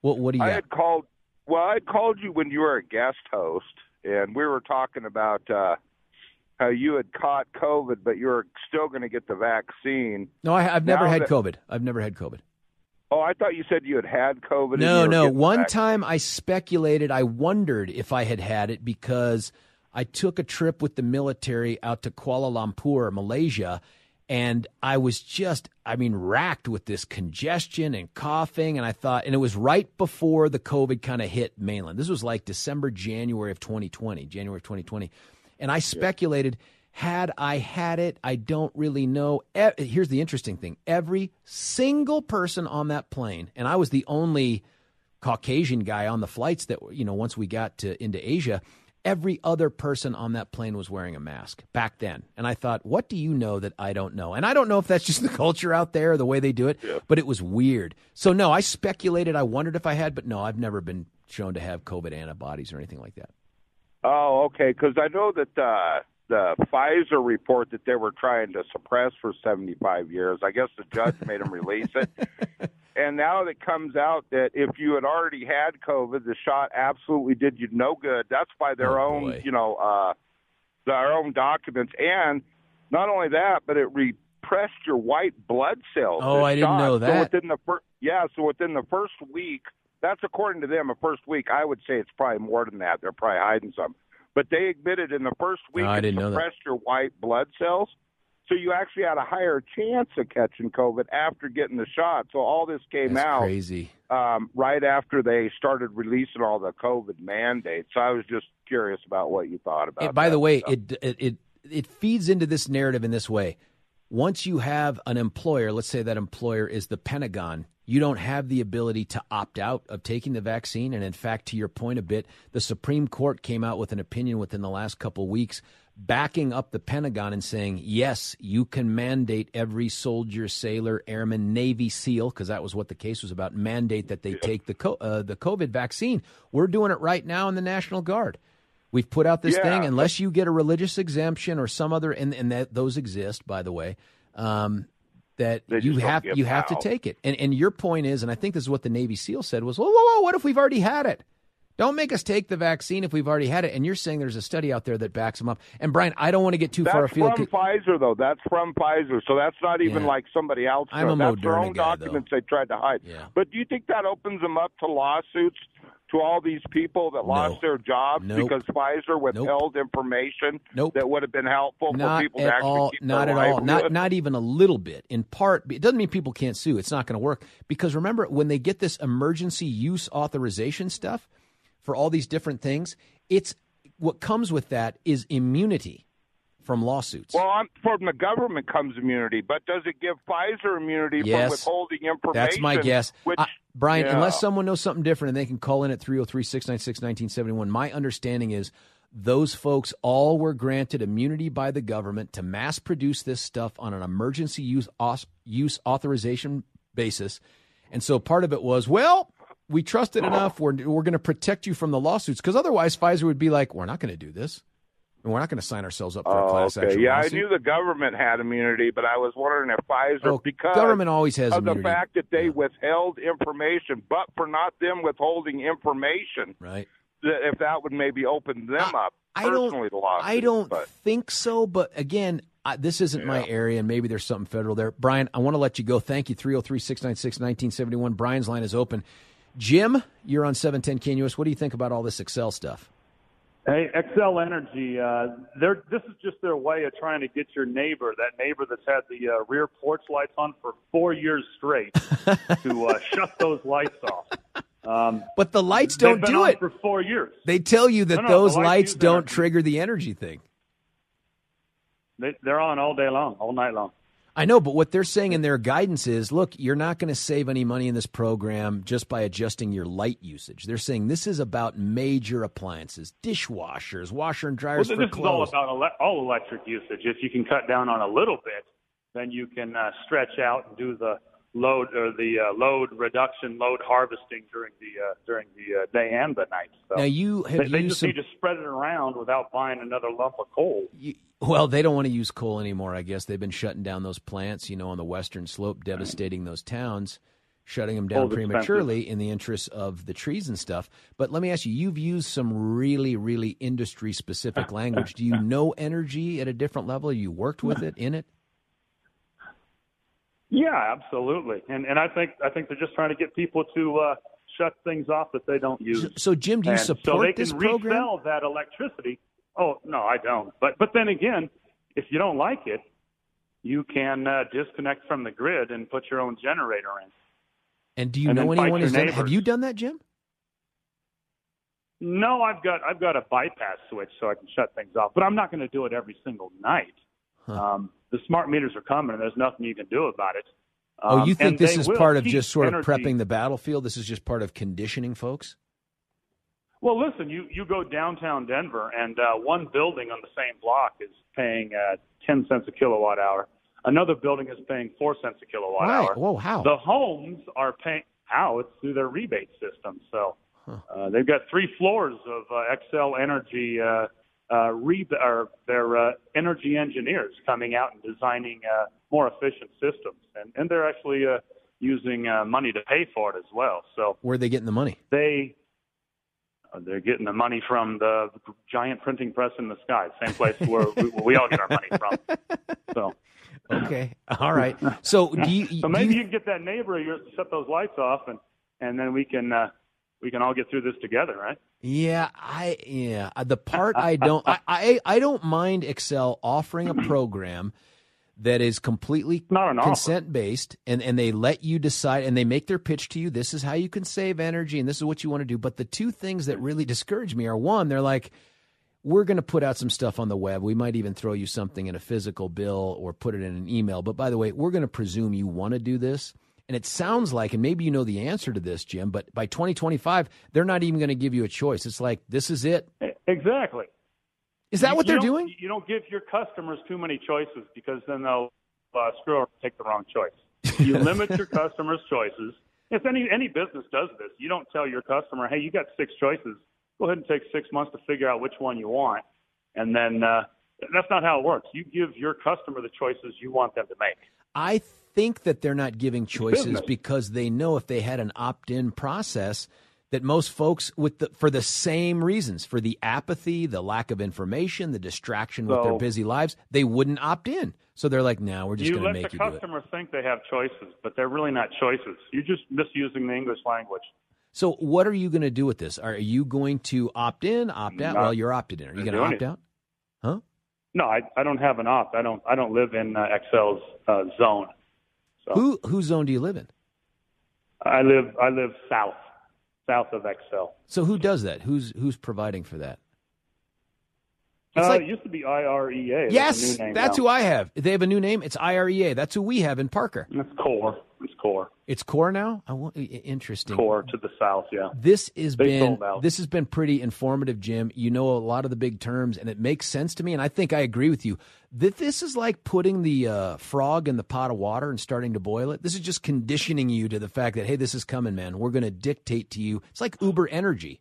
Speaker 1: What What do you
Speaker 5: I
Speaker 1: got?
Speaker 5: had called. Well, I had called you when you were a guest host, and we were talking about uh, how you had caught COVID, but you were still going to get the vaccine.
Speaker 1: No, I, I've never
Speaker 5: Now
Speaker 1: had
Speaker 5: that-
Speaker 1: COVID. I've never had COVID.
Speaker 5: Oh, I thought you said you had had COVID.
Speaker 1: No, no. One time I speculated, I wondered if I had had it because I took a trip with the military out to Kuala Lumpur, Malaysia, and I was just, I mean, racked with this congestion and coughing. And I thought, and it was right before the COVID kind of hit mainland. This was like December, January of 2020, January of 2020. And I speculated, had I had it, I don't really know. Here's the interesting thing every single person on that plane, and I was the only Caucasian guy on the flights that, you know, once we got to, into Asia, every other person on that plane was wearing a mask back then. And I thought, what do you know that I don't know? And I don't know if that's just the culture out there, the way they do it, but it was weird. So, no, I speculated. I wondered if I had, but no, I've never been shown to have COVID antibodies or anything like that.
Speaker 5: Oh, okay. Because I know that uh, the Pfizer report that they were trying to suppress for 75 years. I guess the judge made them release it. And now it comes out that if you had already had COVID, the shot absolutely did you no good. That's by their
Speaker 1: Oh,
Speaker 5: own,
Speaker 1: boy.
Speaker 5: you know, uh, their own documents. And not only that, but it repressed your white blood cells.
Speaker 1: Oh, I didn't
Speaker 5: shot.
Speaker 1: know
Speaker 5: So
Speaker 1: that.
Speaker 5: within the fir- yeah, so within the first week, that's according to them. A first week, I would say it's probably more than that. They're probably hiding some. But they admitted in the first week
Speaker 1: No,
Speaker 5: it
Speaker 1: didn't know
Speaker 5: suppressed your white blood cells. So you actually had a higher chance of catching COVID after getting the shot. So all this came
Speaker 1: That's
Speaker 5: out
Speaker 1: crazy.
Speaker 5: um, right after they started releasing all the COVID mandates. So I was just curious about what you thought about.
Speaker 1: And by
Speaker 5: that
Speaker 1: the way, it, it it it feeds into this narrative in this way. Once you have an employer, let's say that employer is the Pentagon, you don't have the ability to opt out of taking the vaccine. And in fact, to your point a bit, the Supreme Court came out with an opinion within the last couple weeks backing up the Pentagon and saying, yes, you can mandate every soldier, sailor, airman, Navy SEAL, because that was what the case was about, mandate that they take the, co- uh, the COVID vaccine. We're doing it right now in the National Guard. We've put out this
Speaker 5: Yeah.
Speaker 1: thing, unless you get a religious exemption or some other, and, and that those exist, by the way, um, that you have you have to take it. And and your point is, and I think this is what the Navy SEAL said was, whoa, whoa, whoa, what if we've already had it? Don't make us take the vaccine if we've already had it. And you're saying there's a study out there that backs them up. And Brian, I don't want to get too far afield.
Speaker 5: That's from Pfizer, though. That's from Pfizer, so that's not even
Speaker 1: Yeah.
Speaker 5: like somebody else.
Speaker 1: I'm a
Speaker 5: That's their own
Speaker 1: guy, though.
Speaker 5: documents they tried to hide.
Speaker 1: Yeah.
Speaker 5: But do you think that opens them up to lawsuits to all these people that lost their jobs
Speaker 1: Nope.
Speaker 5: because Pfizer withheld information
Speaker 1: Nope.
Speaker 5: that would have been helpful
Speaker 1: not
Speaker 5: for people to
Speaker 1: at
Speaker 5: actually
Speaker 1: all.
Speaker 5: keep
Speaker 1: Not at all. Not not even a little bit. In part, it doesn't mean people can't sue. It's not going to work because remember when they get this emergency use authorization stuff for all these different things, it's what comes with that is immunity from lawsuits.
Speaker 5: Well, I'm, from the government comes immunity, but does it give Pfizer immunity
Speaker 1: Yes.
Speaker 5: from withholding information?
Speaker 1: That's my guess.
Speaker 5: Which,
Speaker 1: I- Brian,
Speaker 5: yeah.
Speaker 1: unless someone knows something different and they can call in at 303 696 1971, my understanding is those folks all were granted immunity by the government to mass produce this stuff on an emergency use, use authorization basis. And so part of it was, well, we trusted enough. We're, we're going to protect you from the lawsuits because otherwise Pfizer would be like, we're not going to do this. And we're not going to sign ourselves up for a
Speaker 5: Oh,
Speaker 1: class
Speaker 5: okay.
Speaker 1: action
Speaker 5: Yeah,
Speaker 1: lawsuit.
Speaker 5: I knew the government had immunity, but I was wondering if Pfizer,
Speaker 1: Oh,
Speaker 5: because
Speaker 1: government always has
Speaker 5: of
Speaker 1: immunity.
Speaker 5: the fact that they withheld information, but for not them withholding information,
Speaker 1: right?
Speaker 5: that if that would maybe open them up
Speaker 1: I don't.
Speaker 5: personally to lawsuits.
Speaker 1: I don't
Speaker 5: But
Speaker 1: think so. But again, I, this isn't my area, and maybe there's something federal there. Brian, I want to let you go. Thank you. 303 696 1971. Brian's line is open. Jim, you're on 710 KNUS. What do you think about all this Xcel stuff?
Speaker 6: Hey, Xcel Energy, uh, they're, this is just their way of trying to get your neighbor, that neighbor that's had the uh, rear porch lights on for four years straight, to uh, shut those lights off. Um,
Speaker 1: But the lights don't
Speaker 6: been
Speaker 1: do
Speaker 6: on
Speaker 1: it.
Speaker 6: for four years.
Speaker 1: They tell you that
Speaker 6: No, no,
Speaker 1: those
Speaker 6: lights
Speaker 1: lights don't
Speaker 6: energy.
Speaker 1: trigger the energy thing.
Speaker 6: They, they're on all day long, all night long.
Speaker 1: I know, but what they're saying in their guidance is look, you're not going to save any money in this program just by adjusting your light usage. They're saying this is about major appliances, dishwashers, washer and dryers
Speaker 6: well,
Speaker 1: for
Speaker 6: this
Speaker 1: clothes.
Speaker 6: is all about ele- all electric usage. If you can cut down on a little bit, then you can uh, stretch out and do the load or the uh, load reduction, load harvesting during the uh, during the uh, day and the night. So
Speaker 1: now you have
Speaker 6: they, they just
Speaker 1: some,
Speaker 6: need to spread it around without buying another lump of coal.
Speaker 1: you, well, they don't want to use coal anymore. I guess they've been shutting down those plants, you know, on the western slope, devastating those towns, shutting them down
Speaker 6: Coal's expensive.
Speaker 1: prematurely in the interest of the trees and stuff. But let me ask you: you've used some really, really industry-specific language. Do you know energy at a different level? You worked with it in it?
Speaker 6: Yeah, absolutely. And and I think I think they're just trying to get people to uh, shut things off that they don't use.
Speaker 1: So, Jim, do you
Speaker 6: and so
Speaker 1: support
Speaker 6: they can
Speaker 1: this program?
Speaker 6: resell that electricity. Oh no, I don't. But but then again, if you don't like it, you can uh, disconnect from the grid and put your own generator in.
Speaker 1: And do you
Speaker 6: and
Speaker 1: know anyone who's done? Have you done that, Jim?
Speaker 6: No, I've got I've got a bypass switch so I can shut things off, but I'm not going to do it every single night. Um, the smart meters are coming, and there's nothing you can do about it.
Speaker 1: oh,
Speaker 6: Um,
Speaker 1: you think this is part of just sort of
Speaker 6: energy-
Speaker 1: prepping the battlefield? This is just part of conditioning folks?
Speaker 6: Well, listen, you you go downtown Denver, and uh, one building on the same block is paying uh, ten cents a kilowatt hour. Another building is paying four cents a kilowatt hour.
Speaker 1: Whoa, how?
Speaker 6: The homes are paying how? It's through their rebate system. So uh, they've got three floors of uh, Xcel Energy. Uh, uh, re- or their uh, energy engineers coming out and designing uh, more efficient systems, and, and they're actually uh, using uh, money to pay for it as well. So
Speaker 1: Where are they getting the money?
Speaker 6: they uh, they're getting the money from the giant printing press in the sky, same place where we, where we all get our money from. So,
Speaker 1: Okay. All right. So do you,
Speaker 6: so maybe
Speaker 1: you-
Speaker 6: you can get that neighbor of yours to shut those lights off, and and then we can uh, we can all get through this together, right?
Speaker 1: Yeah, I yeah. uh, The part I don't I, I I don't mind Xcel offering a program that is completely
Speaker 6: Not an offer.
Speaker 1: consent based and, and they let you decide and they make their pitch to you. This is how you can save energy and this is what you want to do. But the two things that really discourage me are one, they're like, we're going to put out some stuff on the web. We might even throw you something in a physical bill or put it in an email. But by the way, we're going to presume you want to do this. And it sounds like, and maybe you know the answer to this, Jim, but by 2025, they're not even going to give you a choice. It's like, this is it.
Speaker 6: Exactly.
Speaker 1: Is that
Speaker 6: You-
Speaker 1: what they're doing?
Speaker 6: You don't give your customers too many choices because then they'll uh, screw and take the wrong choice. You limit your customers' choices. If any any business does this, you don't tell your customer, "Hey, you got six choices. Go ahead and take six months to figure out which one you want." And then uh, that's not how it works. You give your customer the choices you want them to make.
Speaker 1: I think that they're not giving choices because they know if they had an opt-in process that most folks with the for the same reasons, for the apathy, the lack of information, the distraction with their busy lives, they wouldn't opt in. So they're like, "Now we're just going to
Speaker 6: let
Speaker 1: make
Speaker 6: the
Speaker 1: you do it."
Speaker 6: customer think they have choices, but they're really not choices. You're just misusing the English language.
Speaker 1: So what are you going to do with this? Are you going to opt in, opt out?
Speaker 6: Not
Speaker 1: well, you're opted in. Are you going to opt
Speaker 6: anything.
Speaker 1: out? Huh?
Speaker 6: No, I, I don't have an opt. I don't I don't live in uh, Xcel's uh, zone. So
Speaker 1: Who whose zone do you live in?
Speaker 6: I live I live south south of Xcel.
Speaker 1: So who does that? Who's who's providing for that? It's
Speaker 6: Uh,
Speaker 1: like-
Speaker 6: it used to be IREA. That's
Speaker 1: yes,
Speaker 6: a new name
Speaker 1: that's
Speaker 6: now.
Speaker 1: who I have. They have a new name. It's IREA. That's who we have in Parker.
Speaker 6: That's core. It's core.
Speaker 1: It's core now. I want, interesting.
Speaker 6: Core to the south. Yeah.
Speaker 1: This has
Speaker 6: They
Speaker 1: been this has been pretty informative, Jim. You know a lot of the big terms, and it makes sense to me. And I think I agree with you that this is like putting the uh, frog in the pot of water and starting to boil it. This is just conditioning you to the fact that hey, this is coming, man. We're going to dictate to you. It's like Uber Energy,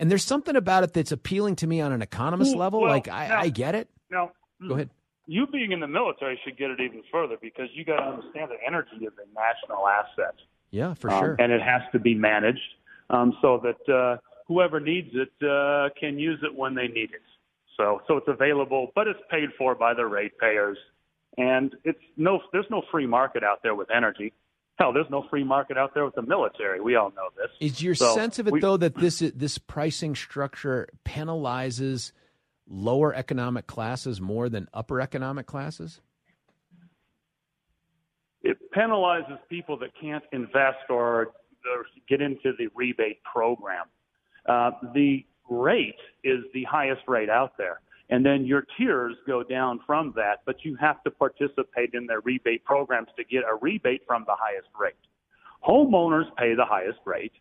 Speaker 1: and there's something about it that's appealing to me on an economist
Speaker 6: Well,
Speaker 1: level.
Speaker 6: well,
Speaker 1: like I,
Speaker 6: now-
Speaker 1: I get it.
Speaker 6: Now,
Speaker 1: Go ahead.
Speaker 6: you being in the military should get it even further because you got to understand that energy is a national asset.
Speaker 1: Yeah, for
Speaker 6: Um,
Speaker 1: sure.
Speaker 6: and it has to be managed um, so that uh, whoever needs it uh, can use it when they need it. So, so it's available, but it's paid for by the ratepayers, and it's no. There's no free market out there with energy. Hell, there's no free market out there with the military. We all know this.
Speaker 1: Is your
Speaker 6: So
Speaker 1: sense of it
Speaker 6: we-
Speaker 1: though that this this pricing structure penalizes lower economic classes more than upper economic classes?
Speaker 6: it penalizes people that can't invest or, or get into the rebate program. Uh, the rate is the highest rate out there. And then your tiers go down from that, but you have to participate in their rebate programs to get a rebate from the highest rate. Homeowners pay the highest rate,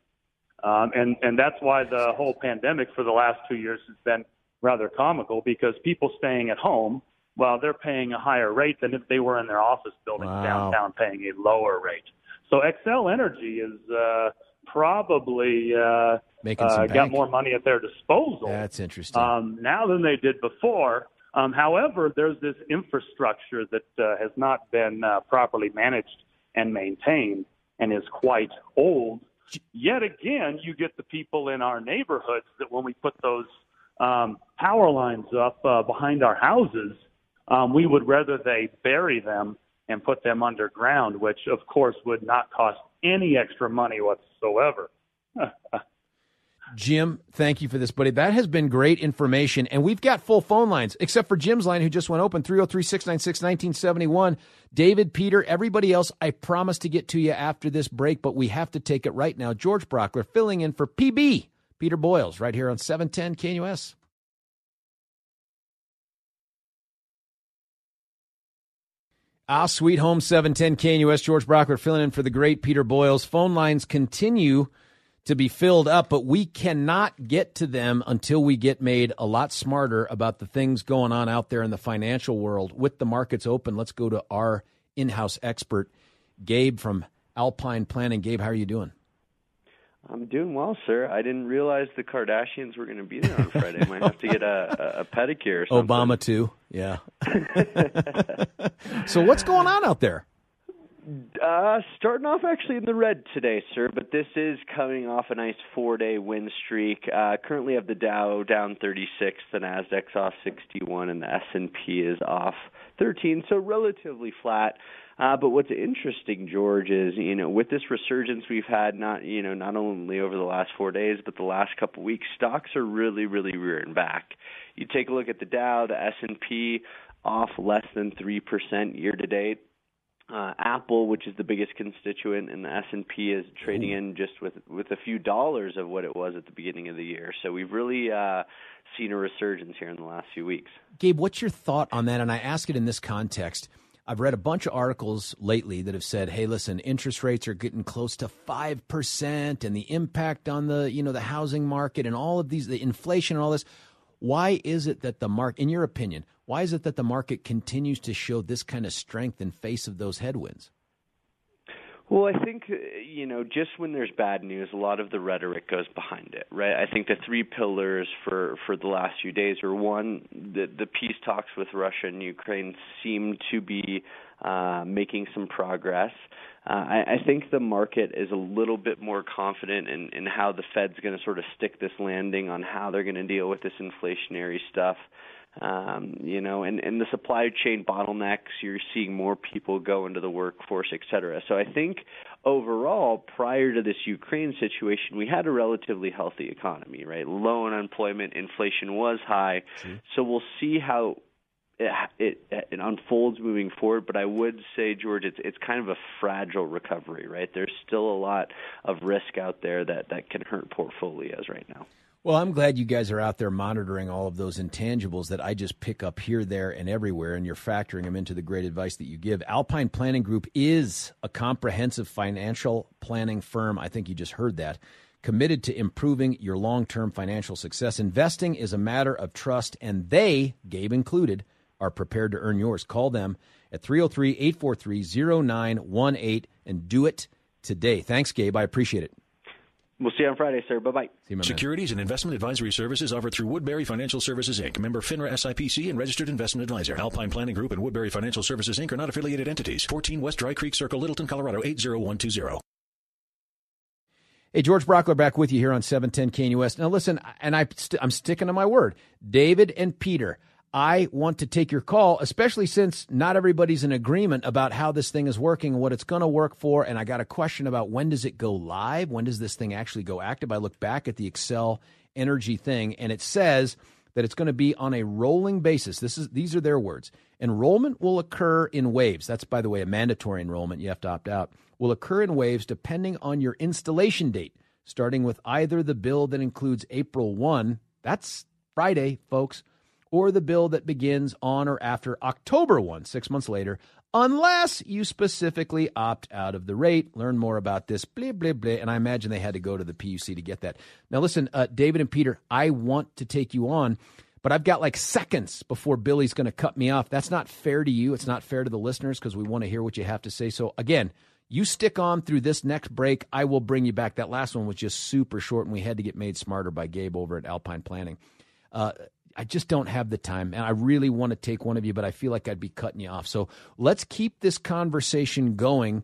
Speaker 6: um, and and that's why the whole pandemic for the last two years has been rather comical because people staying at home, well, they're paying a higher rate than if they were in their office buildings
Speaker 1: Wow.
Speaker 6: downtown paying a lower rate. So Xcel Energy is uh, probably uh,
Speaker 1: Making some
Speaker 6: uh, got more money at their disposal
Speaker 1: That's interesting.
Speaker 6: um, now than they did before. Um, however, there's this infrastructure that uh, has not been uh, properly managed and maintained and is quite old. Yet again, you get the people in our neighborhoods that when we put those um, power lines up uh, behind our houses, um, we would rather they bury them and put them underground, which of course would not cost any extra money whatsoever.
Speaker 1: Jim, thank you for this, buddy. That has been great information. And we've got full phone lines, except for Jim's line, who just went open 303 696 1971. David, Peter, everybody else, I promise to get to you after this break, but we have to take it right now. George Brauchler filling in for PB, Peter Boyles, right here on 710 KNUS. Ah, Sweet Home 710 KNUS. George Brauchler filling in for the great Peter Boyles. Phone lines continue to be filled up, but we cannot get to them until we get made a lot smarter about the things going on out there in the financial world. With the markets open, let's go to our in house expert, Gabe from Alpine Planning. Gabe, how are you doing?
Speaker 7: I'm doing well, sir. I didn't realize the Kardashians were going to be there on Friday. Might have to get a, a, a pedicure or something.
Speaker 1: Obama, too. Yeah. so, what's going on out there?
Speaker 7: Uh, starting off actually in the red today, sir, but this is coming off a nice four-day win streak. Uh, currently have the Dow down 36, the Nasdaq's off 61, and the S&P is off 13, so relatively flat. Uh, but what's interesting, George, is you know with this resurgence we've had, not you know not only over the last four days, but the last couple weeks, stocks are really really rearing back. You take a look at the Dow, the S and P off less than three percent year to date. Uh, Apple, which is the biggest constituent in the S and P, is trading in just with with a few dollars of what it was at the beginning of the year. So we've really uh, seen a resurgence here in the last few weeks.
Speaker 1: Gabe, what's your thought on that? And I ask it in this context. I've read a bunch of articles lately that have said, "Hey, listen, interest rates are getting close to five percent, and the impact on the you know the housing market and all of these, the inflation and all this." Why is it that the market, in your opinion, why is it that the market continues to show this kind of strength in face of those headwinds?
Speaker 7: Well, I think uh, you know, just when there's bad news, a lot of the rhetoric goes behind it, right? I think the three pillars for for the last few days are one, the the peace talks with Russia and Ukraine seem to be uh, making some progress. Uh, I, I think the market is a little bit more confident in, in how the Fed's going to sort of stick this landing on how they're going to deal with this inflationary stuff um, you know, and, and the supply chain bottlenecks, you're seeing more people go into the workforce, et cetera. So I think overall, prior to this Ukraine situation, we had a relatively healthy economy, right? Low unemployment, inflation was high. So we'll see how it, it, it unfolds moving forward. But I would say, George, it's it's kind of a fragile recovery, right? There's still a lot of risk out there that that can hurt portfolios right now.
Speaker 1: Well, I'm glad you guys are out there monitoring all of those intangibles that I just pick up here, there, and everywhere, and you're factoring them into the great advice that you give. Alpine Planning Group is a comprehensive financial planning firm. I think you just heard that. Committed to improving your long term financial success. Investing is a matter of trust, and they, Gabe included, are prepared to earn yours. Call them at 303 843 0918 and do it today. Thanks, Gabe. I appreciate it.
Speaker 7: We'll see you on Friday, sir. Bye bye.
Speaker 8: Securities and investment advisory services offered through Woodbury Financial Services Inc., member FINRA SIPC and registered investment advisor. Alpine Planning Group and Woodbury Financial Services Inc. are not affiliated entities. 14 West Dry Creek Circle, Littleton, Colorado 80120.
Speaker 1: Hey, George Brauchler back with you here on 710 KNUS. Now, listen, and I st- I'm sticking to my word. David and Peter, I want to take your call, especially since not everybody's in agreement about how this thing is working and what it's going to work for. And I got a question about when does it go live? When does this thing actually go active? I look back at the Xcel Energy thing, and it says that it's going to be on a rolling basis. This is these are their words. Enrollment will occur in waves. That's by the way a mandatory enrollment. You have to opt out. Will occur in waves depending on your installation date, starting with either the bill that includes April 1, that's Friday, folks, or the bill that begins on or after October 1, six months later, unless you specifically opt out of the rate. Learn more about this, blah, blah, blah. And I imagine they had to go to the PUC to get that. Now, listen, uh, David and Peter, I want to take you on, but I've got like seconds before Billy's going to cut me off. That's not fair to you. It's not fair to the listeners because we want to hear what you have to say. So, again, you stick on through this next break. I will bring you back. That last one was just super short, and we had to get made smarter by Gabe over at Alpine Planning. Uh, I just don't have the time, and I really want to take one of you, but I feel like I'd be cutting you off. So let's keep this conversation going.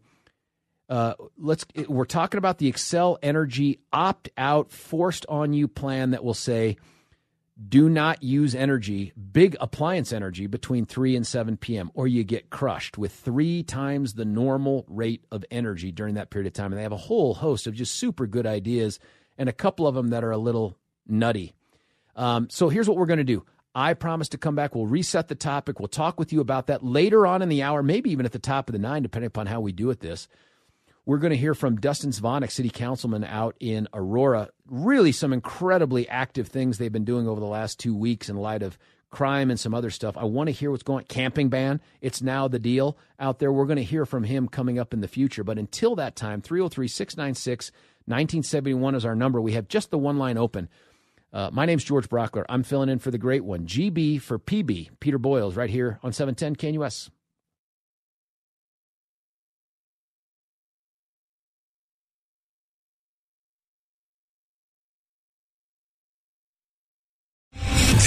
Speaker 1: Uh, let's. We're talking about the Xcel Energy opt out, forced on you plan that will say, do not use energy, big appliance energy, between 3 and 7 p.m., or you get crushed with three times the normal rate of energy during that period of time. And they have a whole host of just super good ideas, and a couple of them that are a little nutty. Um, so here's what we're going to do. I promise to come back. We'll reset the topic. We'll talk with you about that later on in the hour, maybe even at the top of the nine, depending upon how we do it this. We're going to hear from Dustin Zvonek, city councilman out in Aurora. Really, some incredibly active things they've been doing over the last two weeks in light of crime and some other stuff. I want to hear what's going camping ban. It's now the deal out there. We're going to hear from him coming up in the future. But until that time, 303 696 1971 is our number. We have just the one line open. Uh, my name's George Brauchler. I'm filling in for the great one. GB for PB, Peter Boyles, right here on 710 KNUS.